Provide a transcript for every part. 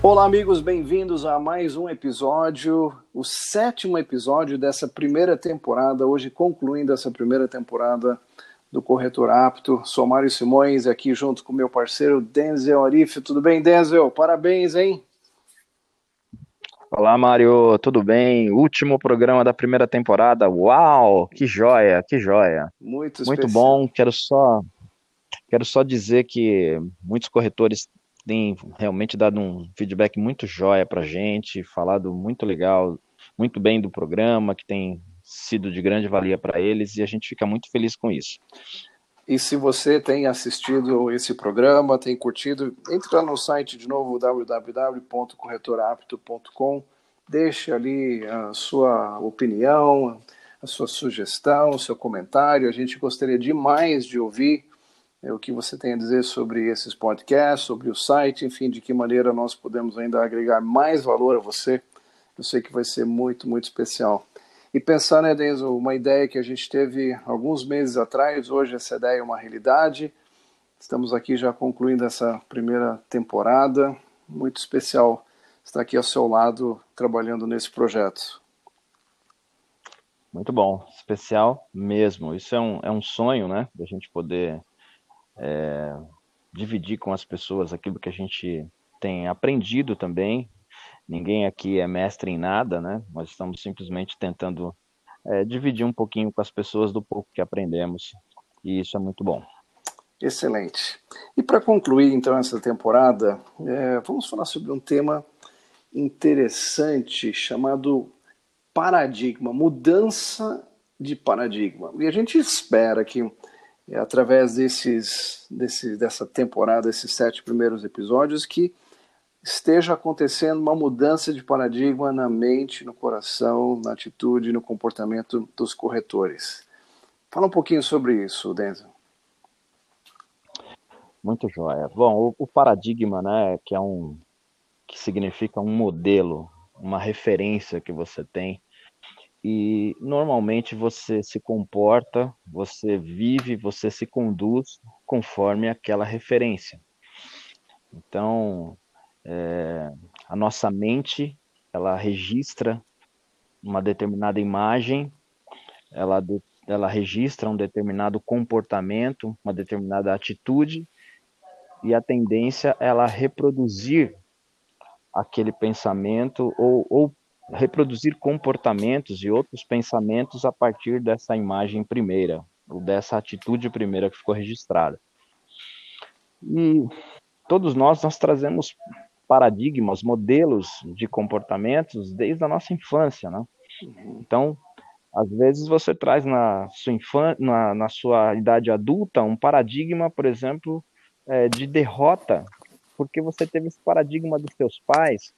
Olá, amigos, bem-vindos a mais um episódio, o sétimo episódio dessa primeira temporada, hoje concluindo essa primeira temporada do Corretor Apto. Sou Mário Simões, aqui junto com meu parceiro Denzel Arif. Tudo bem, Denzel? Parabéns, hein? Olá, Mário, tudo bem? Último programa da primeira temporada. Uau, que joia, que joia. Muito, Muito bom. Quero só quero só dizer que muitos corretores tem realmente dado um feedback muito jóia para gente, falado muito legal, muito bem do programa, que tem sido de grande valia para eles e a gente fica muito feliz com isso. E se você tem assistido esse programa, tem curtido, entre no site de novo www.corretorapto.com, deixe ali a sua opinião, a sua sugestão, o seu comentário. A gente gostaria demais de ouvir o que você tem a dizer sobre esses podcasts, sobre o site, enfim, de que maneira nós podemos ainda agregar mais valor a você. Eu sei que vai ser muito, muito especial. E pensar, né, Denzo, uma ideia que a gente teve alguns meses atrás, hoje essa ideia é uma realidade. Estamos aqui já concluindo essa primeira temporada. Muito especial estar aqui ao seu lado trabalhando nesse projeto. Muito bom, especial mesmo. Isso é um, é um sonho, né, da gente poder é, dividir com as pessoas aquilo que a gente tem aprendido também. Ninguém aqui é mestre em nada, né? Nós estamos simplesmente tentando é, dividir um pouquinho com as pessoas do pouco que aprendemos, e isso é muito bom. Excelente. E para concluir, então, essa temporada, é, vamos falar sobre um tema interessante chamado paradigma, mudança de paradigma. E a gente espera que é através desses, desse, dessa temporada, esses sete primeiros episódios, que esteja acontecendo uma mudança de paradigma na mente, no coração, na atitude, no comportamento dos corretores. Fala um pouquinho sobre isso, Denzel. Muito jóia. Bom, o, o, paradigma, né, que é um que significa um modelo, uma referência que você tem e normalmente você se comporta, você vive, você se conduz conforme aquela referência. Então, é, a nossa mente, ela registra uma determinada imagem, ela, ela registra um determinado comportamento, uma determinada atitude, e a tendência é ela reproduzir aquele pensamento ou, ou reproduzir comportamentos e outros pensamentos a partir dessa imagem primeira, ou dessa atitude primeira que ficou registrada. E todos nós, nós trazemos paradigmas, modelos de comportamentos desde a nossa infância, né? Então, às vezes você traz na sua, infância, na, na sua idade adulta um paradigma, por exemplo, é, de derrota, porque você teve esse paradigma dos seus pais,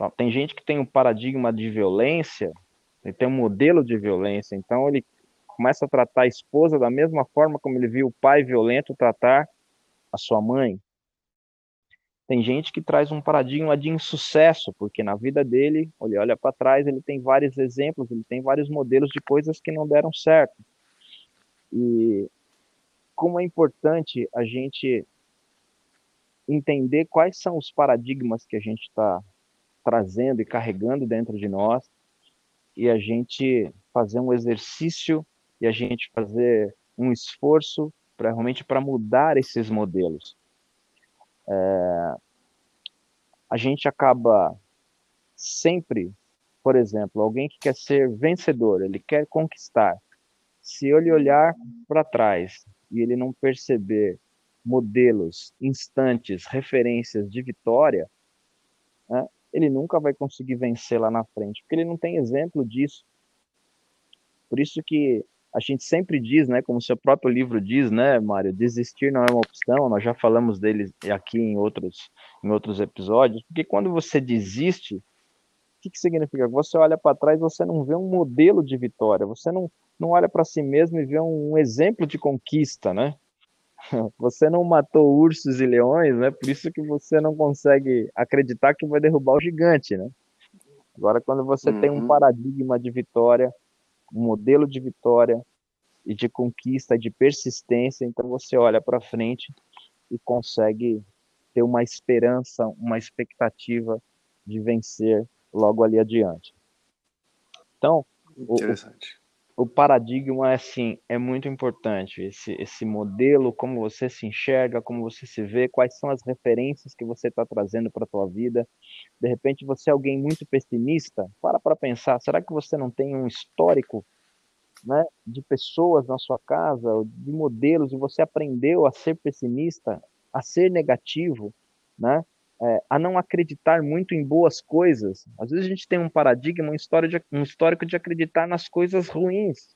então, tem gente que tem um paradigma de violência, ele tem um modelo de violência, então ele começa a tratar a esposa da mesma forma como ele viu o pai violento tratar a sua mãe. Tem gente que traz um paradigma de insucesso, porque na vida dele, ele olha para trás, ele tem vários exemplos, ele tem vários modelos de coisas que não deram certo. E como é importante a gente entender quais são os paradigmas que a gente está trazendo e carregando dentro de nós e a gente fazer um exercício e a gente fazer um esforço para realmente para mudar esses modelos. É, a gente acaba sempre, por exemplo, alguém que quer ser vencedor, ele quer conquistar. Se ele olhar para trás e ele não perceber modelos, instantes, referências de vitória, né, ele nunca vai conseguir vencer lá na frente, porque ele não tem exemplo disso. Por isso que a gente sempre diz, né, como seu próprio livro diz, né, Mário, desistir não é uma opção, nós já falamos dele aqui em outros, em outros episódios, porque quando você desiste, o que, que significa? Você olha para trás, você não vê um modelo de vitória, você não, não olha para si mesmo e vê um, um exemplo de conquista, né? Você não matou ursos e leões, né? Por isso que você não consegue acreditar que vai derrubar o gigante, né? Agora, quando você uhum. tem um uhum. paradigma de vitória, um modelo de vitória e de conquista, de persistência, então você olha para frente e consegue ter uma esperança, uma expectativa de vencer logo ali adiante. Então, Interessante. O, o paradigma é assim, é muito importante. Esse, esse modelo, como você se enxerga, como você se vê, quais são as referências que você está trazendo para a tua vida. De repente, você é alguém muito pessimista. Para para pensar. Será que você não tem um histórico né, de pessoas na sua casa, de modelos, e você aprendeu a ser pessimista, a ser negativo, né? É, a não acreditar muito em boas coisas. Às vezes a gente tem um paradigma, um, de, um histórico de acreditar nas coisas ruins.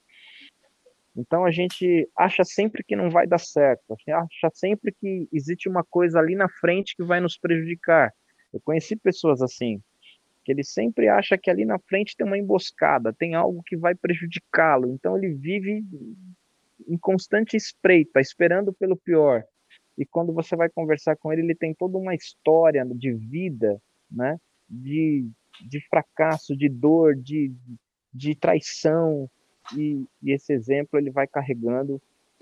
Então a gente acha sempre que não vai dar certo, acha sempre que existe uma coisa ali na frente que vai nos prejudicar. Eu conheci pessoas assim, que ele sempre acha que ali na frente tem uma emboscada, tem algo que vai prejudicá-lo. Então ele vive em constante espreita, esperando pelo pior. E quando você vai conversar com ele, ele tem toda uma história de vida, né? De, de fracasso, de dor, de, de traição. E, e esse exemplo ele vai carregando.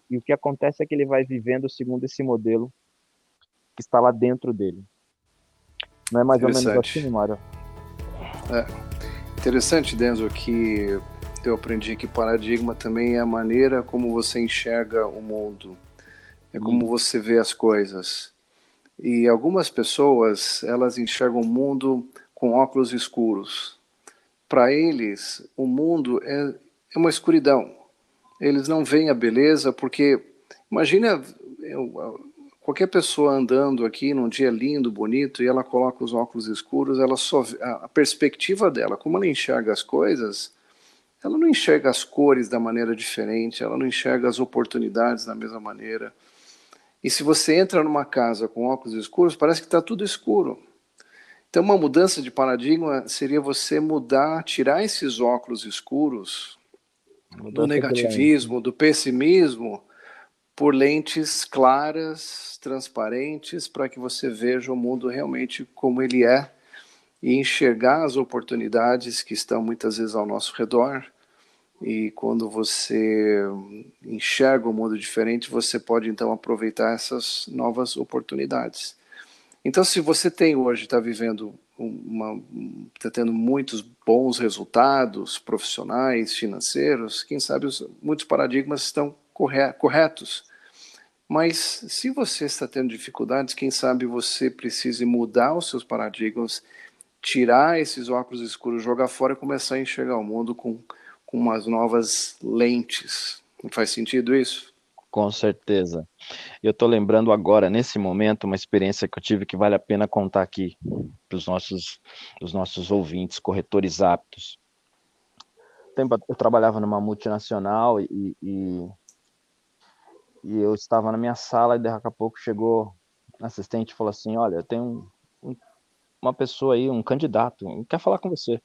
E o que acontece é que ele vai vivendo segundo esse modelo que está lá dentro dele. Não é mais ou menos assim, Mário? É. Interessante, Denzo, que eu aprendi que paradigma também é a maneira como você enxerga o mundo, é como você vê as coisas. E algumas pessoas, elas enxergam o mundo com óculos escuros. Para eles, o mundo é, é uma escuridão. Eles não veem a beleza porque, imagina, eu, qualquer pessoa andando aqui num dia lindo, bonito, e ela coloca os óculos escuros, ela só a perspectiva dela, como ela enxerga as coisas, ela não enxerga as cores da maneira diferente, ela não enxerga as oportunidades da mesma maneira. E se você entra numa casa com óculos escuros, parece que está tudo escuro. Então, uma mudança de paradigma seria você mudar, tirar esses óculos escuros do negativismo, do pessimismo, por lentes claras, transparentes, para que você veja o mundo realmente como ele é e enxergar as oportunidades que estão muitas vezes ao nosso redor. E quando você enxerga o mundo diferente, você pode então aproveitar essas novas oportunidades. Então, se você tem hoje, está vivendo está tendo muitos bons resultados profissionais, financeiros, quem sabe os, muitos paradigmas estão corretos. Mas se você está tendo dificuldades, quem sabe você precise mudar os seus paradigmas, tirar esses óculos escuros, jogar fora e começar a enxergar o mundo com, com umas novas lentes. Não faz sentido isso? Com certeza. Eu estou lembrando agora, nesse momento, uma experiência que eu tive que vale a pena contar aqui para os nossos, os nossos ouvintes, corretores aptos. Eu trabalhava numa multinacional e, e e eu estava na minha sala e daqui a pouco chegou um assistente e falou assim, olha, tem um, uma pessoa aí, um candidato, quer falar com você.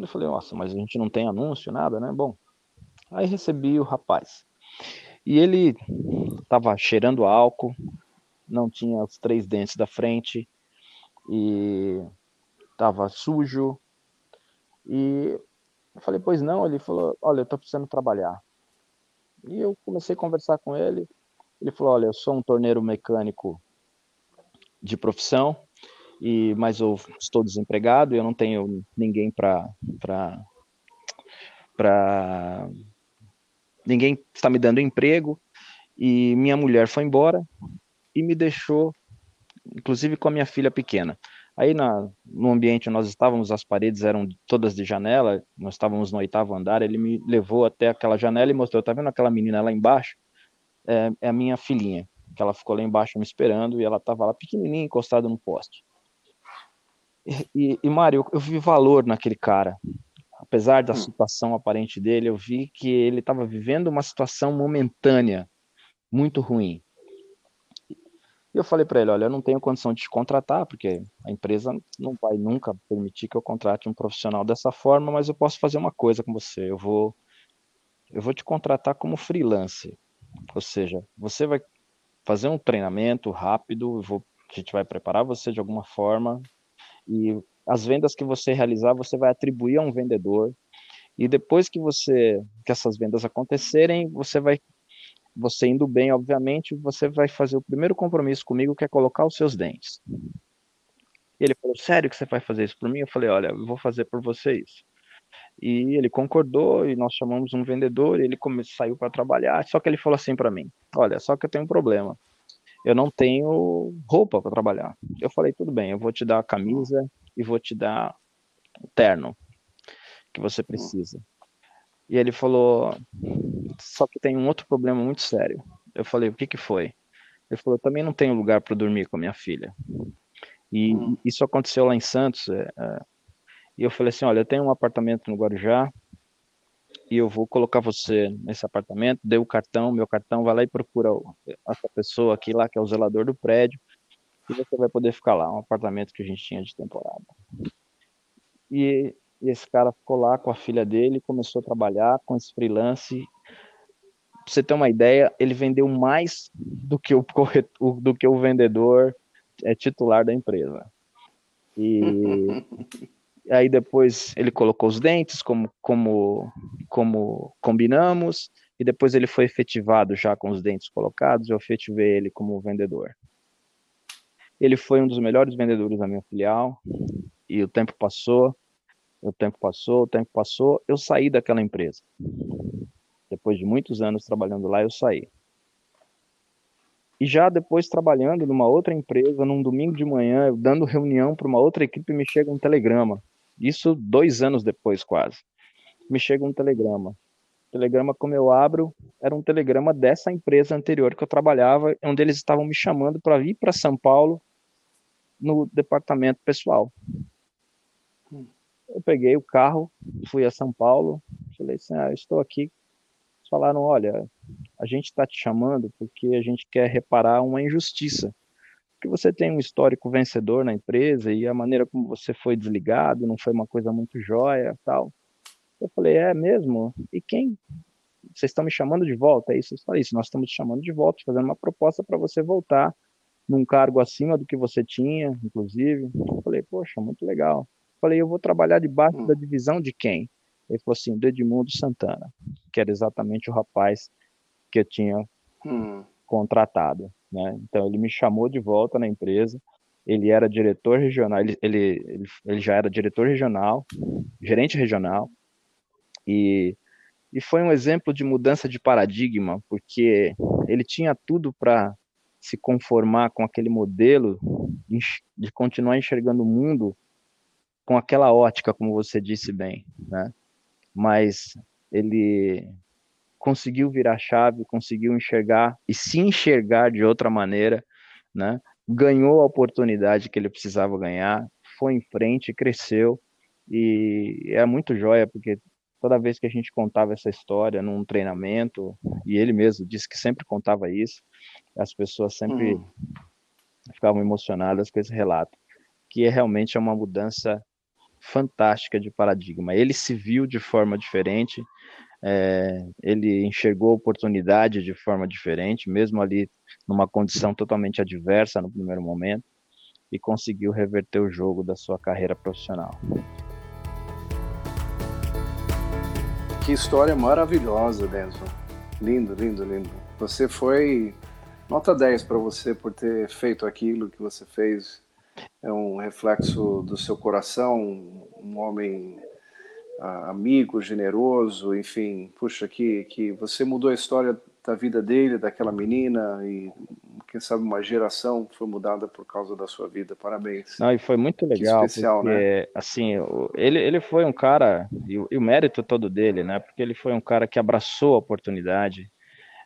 Eu falei, nossa, mas a gente não tem anúncio, nada, né? Bom, aí recebi o rapaz. E ele estava cheirando álcool, não tinha os três dentes da frente e estava sujo. E eu falei, pois não? Ele falou, olha, eu estou precisando trabalhar. E eu comecei a conversar com ele. Ele falou: Olha, eu sou um torneiro mecânico de profissão, e mas eu estou desempregado e eu não tenho ninguém para para ninguém está me dando emprego e minha mulher foi embora e me deixou inclusive com a minha filha pequena Aí na, no ambiente nós estávamos, as paredes eram todas de janela, nós estávamos no oitavo andar, ele me levou até aquela janela e mostrou, tá vendo aquela menina lá embaixo? É, é a minha filhinha, que ela ficou lá embaixo me esperando e ela estava lá pequenininha, encostada no poste. E, e, Mário, eu, vi valor naquele cara. Apesar da hum. situação aparente dele, eu vi que ele estava vivendo uma situação momentânea, muito ruim. E eu falei para ele, olha, eu não tenho condição de te contratar, porque a empresa não vai nunca permitir que eu contrate um profissional dessa forma, mas eu posso fazer uma coisa com você, eu vou eu vou te contratar como freelancer. Ou seja, você vai fazer um treinamento rápido, vou, a gente vai preparar você de alguma forma e as vendas que você realizar, você vai atribuir a um vendedor. E depois que você que essas vendas acontecerem, você vai você indo bem, obviamente, você vai fazer o primeiro compromisso comigo, que é colocar os seus dentes. Ele falou, sério que você vai fazer isso por mim? Eu falei, olha, eu vou fazer por você isso. E ele concordou e nós chamamos um vendedor, e ele saiu para trabalhar, só que ele falou assim para mim, olha, só que eu tenho um problema. Eu não tenho roupa para trabalhar. Eu falei, tudo bem, eu vou te dar a camisa e vou te dar o terno que você precisa. E ele falou, só que tem um outro problema muito sério. Eu falei, o que que foi? Ele falou, também não tenho lugar para dormir com a minha filha. E hum. isso aconteceu lá em Santos. É, é, e eu falei assim, olha, eu tenho um apartamento no Guarujá e eu vou colocar você nesse apartamento, dei o cartão, meu cartão, vai lá e procura essa pessoa aqui lá, que é o zelador do prédio, e você vai poder ficar lá, um apartamento que a gente tinha de temporada. E, e esse cara ficou lá com a filha dele, começou a trabalhar com esse freelance. Pra você ter uma ideia, ele vendeu mais do que o, corretor, do que o vendedor é titular da empresa. E aí depois ele colocou os dentes, como, como, como combinamos, e depois ele foi efetivado já com os dentes colocados, eu efetivei ele como vendedor. Ele foi um dos melhores vendedores da minha filial, e o tempo passou, o tempo passou, o tempo passou, eu saí daquela empresa. Depois de muitos anos trabalhando lá, eu saí. E já depois trabalhando numa outra empresa, num domingo de manhã, dando reunião para uma outra equipe, me chega um telegrama. Isso dois anos depois, quase. Me chega um telegrama. O telegrama, como eu abro, era um telegrama dessa empresa anterior que eu trabalhava, onde eles estavam me chamando para vir para São Paulo no departamento pessoal. Eu peguei o carro, fui a São Paulo, falei assim, ah, estou aqui. Eles falaram, olha, a gente está te chamando porque a gente quer reparar uma injustiça. Porque você tem um histórico vencedor na empresa e a maneira como você foi desligado não foi uma coisa muito jóia tal. Eu falei, é mesmo? E quem? Vocês estão me chamando de volta? É isso? Eu falei, isso, nós estamos te chamando de volta, fazendo uma proposta para você voltar num cargo acima do que você tinha, inclusive. Eu falei, poxa, muito legal. Eu falei, eu vou trabalhar debaixo hum. da divisão de quem? Ele falou assim, do Edmundo Santana, que era exatamente o rapaz que eu tinha hum. contratado. Né? Então ele me chamou de volta na empresa. Ele era diretor regional, ele, ele, ele, ele já era diretor regional, gerente regional, e, e foi um exemplo de mudança de paradigma, porque ele tinha tudo para se conformar com aquele modelo de continuar enxergando o mundo com aquela ótica, como você disse bem, né? Mas ele conseguiu virar chave, conseguiu enxergar e se enxergar de outra maneira, né? Ganhou a oportunidade que ele precisava ganhar, foi em frente, cresceu e é muito joia porque toda vez que a gente contava essa história num treinamento e ele mesmo disse que sempre contava isso, as pessoas sempre uhum. ficavam emocionadas com esse relato, que é realmente é uma mudança fantástica de paradigma. Ele se viu de forma diferente, é, ele enxergou a oportunidade de forma diferente, mesmo ali numa condição totalmente adversa no primeiro momento, e conseguiu reverter o jogo da sua carreira profissional. Que história maravilhosa, Denson. Lindo, lindo, lindo. Você foi nota 10 para você por ter feito aquilo que você fez. É um reflexo do seu coração, um homem amigo, generoso, enfim, puxa, que, que você mudou a história da vida dele, daquela menina, e quem sabe uma geração foi mudada por causa da sua vida. Parabéns. Não, e foi muito legal, especial, porque, né? assim, ele, ele foi um cara, e o, e o mérito todo dele, né, porque ele foi um cara que abraçou a oportunidade,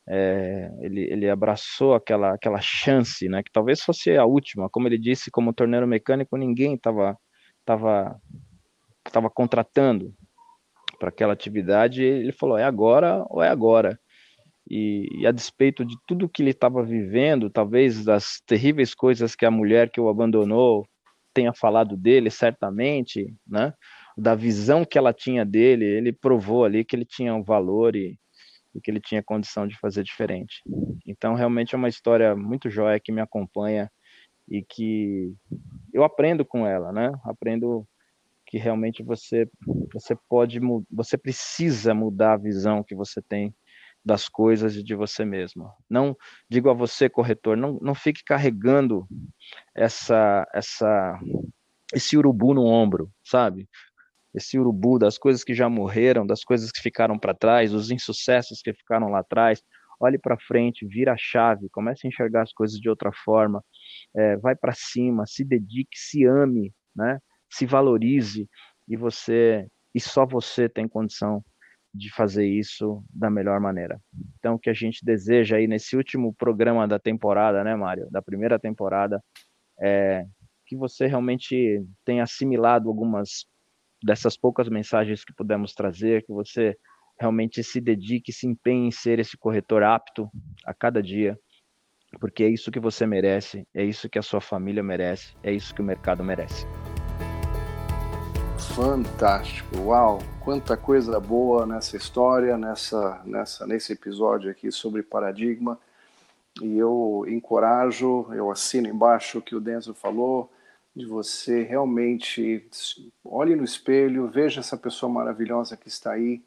é, ele, ele abraçou aquela, aquela chance, né, que talvez fosse a última, como ele disse, como torneiro mecânico, ninguém estava tava, tava contratando para aquela atividade, ele falou: é agora ou é agora. E, e a despeito de tudo que ele estava vivendo, talvez das terríveis coisas que a mulher que o abandonou tenha falado dele, certamente, né? Da visão que ela tinha dele, ele provou ali que ele tinha um valor e, e que ele tinha condição de fazer diferente. Então, realmente é uma história muito jóia que me acompanha e que eu aprendo com ela, né? Aprendo que realmente você você pode você precisa mudar a visão que você tem das coisas e de você mesmo. Não digo a você, corretor, não, não fique carregando essa, essa, esse urubu no ombro, sabe? Esse urubu das coisas que já morreram, das coisas que ficaram para trás, dos insucessos que ficaram lá atrás. Olhe para frente, vira a chave, comece a enxergar as coisas de outra forma, é, vai para cima, se dedique, se ame, né? Se valorize e você e só você tem condição de fazer isso da melhor maneira. Então, o que a gente deseja aí nesse último programa da temporada, né, Mário? Da primeira temporada, é que você realmente tenha assimilado algumas dessas poucas mensagens que pudemos trazer, que você realmente se dedique, se empenhe em ser esse corretor apto a cada dia, porque é isso que você merece, é isso que a sua família merece, é isso que o mercado merece. Fantástico, uau, quanta coisa boa nessa história, nessa, nessa, nesse episódio aqui sobre paradigma. E eu encorajo, eu assino embaixo o que o Denzo falou, de você realmente olhe no espelho, veja essa pessoa maravilhosa que está aí.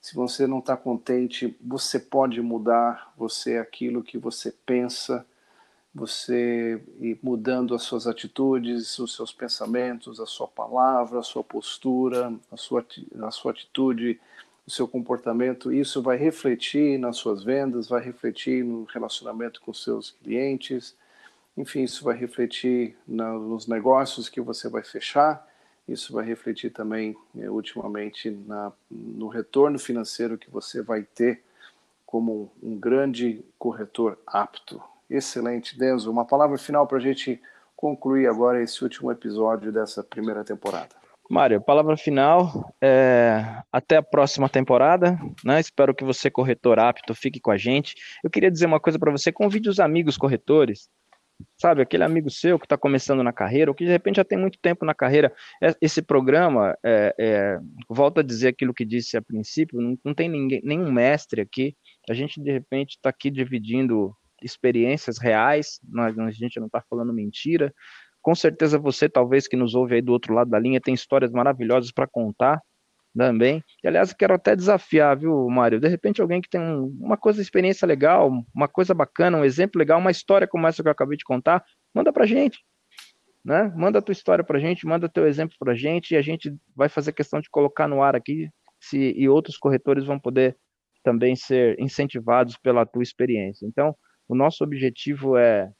Se você não está contente, você pode mudar, você é aquilo que você pensa, você ir mudando as suas atitudes, os seus pensamentos, a sua palavra, a sua postura, a sua, a sua atitude, o seu comportamento, isso vai refletir nas suas vendas, vai refletir no relacionamento com seus clientes, enfim, isso vai refletir nos negócios que você vai fechar, isso vai refletir também, eh, ultimamente, na, no retorno financeiro que você vai ter como um grande corretor apto. Excelente, Denzo. Uma palavra final para a gente concluir agora esse último episódio dessa primeira temporada. Mário, palavra final. É, até a próxima temporada. Né? Espero que você, corretor apto, fique com a gente. Eu queria dizer uma coisa para você: convide os amigos corretores. Sabe, aquele amigo seu que está começando na carreira, ou que de repente já tem muito tempo na carreira. É, esse programa, é, é, volto a dizer aquilo que disse a princípio: não, não tem ninguém, nenhum mestre aqui. A gente de repente está aqui dividindo experiências reais, nós, a gente não está falando mentira. Com certeza você, talvez, que nos ouve aí do outro lado da linha, tem histórias maravilhosas para contar também. E, aliás, quero até desafiar, viu, Mário? De repente, alguém que tem um, uma coisa, experiência legal, uma coisa bacana, um exemplo legal, uma história como essa que eu acabei de contar, manda para gente. Né? Manda a tua história para gente, manda teu exemplo para gente e a gente vai fazer questão de colocar no ar aqui se, e outros corretores vão poder também ser incentivados pela tua experiência. Então, o nosso objetivo é,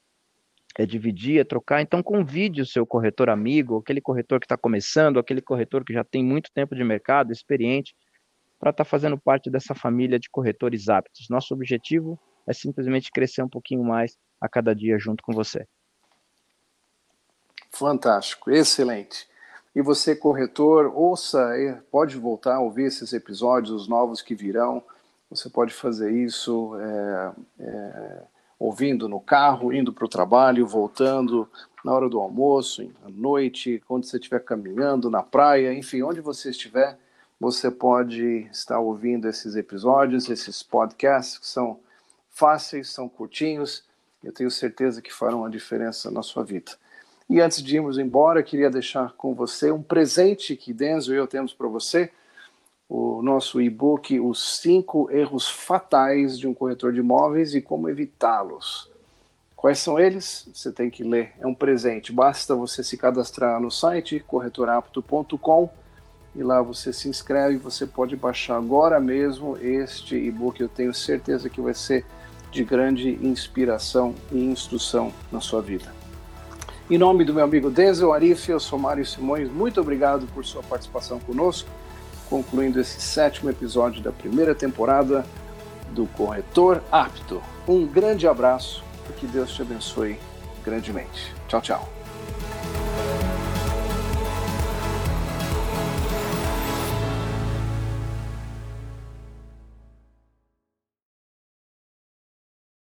é dividir, é trocar. Então, convide o seu corretor amigo, aquele corretor que está começando, aquele corretor que já tem muito tempo de mercado, experiente, para estar tá fazendo parte dessa família de corretores aptos. Nosso objetivo é simplesmente crescer um pouquinho mais a cada dia junto com você. Fantástico, excelente. E você, corretor, ouça, pode voltar a ouvir esses episódios, os novos que virão. Você pode fazer isso. É, é ouvindo no carro, indo para o trabalho, voltando, na hora do almoço, à noite, quando você estiver caminhando, na praia, enfim, onde você estiver, você pode estar ouvindo esses episódios, esses podcasts que são fáceis, são curtinhos, eu tenho certeza que farão a diferença na sua vida. E antes de irmos embora, queria deixar com você um presente que Denzo e eu temos para você o nosso e-book Os cinco erros fatais de um corretor de imóveis e como evitá-los. Quais são eles? Você tem que ler. É um presente. Basta você se cadastrar no site corretorapto.com e lá você se inscreve. Você pode baixar agora mesmo este e-book. Eu tenho certeza que vai ser de grande inspiração e instrução na sua vida. Em nome do meu amigo Denzel Arif, eu sou Mário Simões. Muito obrigado por sua participação conosco concluindo esse sétimo episódio da primeira temporada do Corretor Apto. Um grande abraço e que Deus te abençoe grandemente. Tchau, tchau.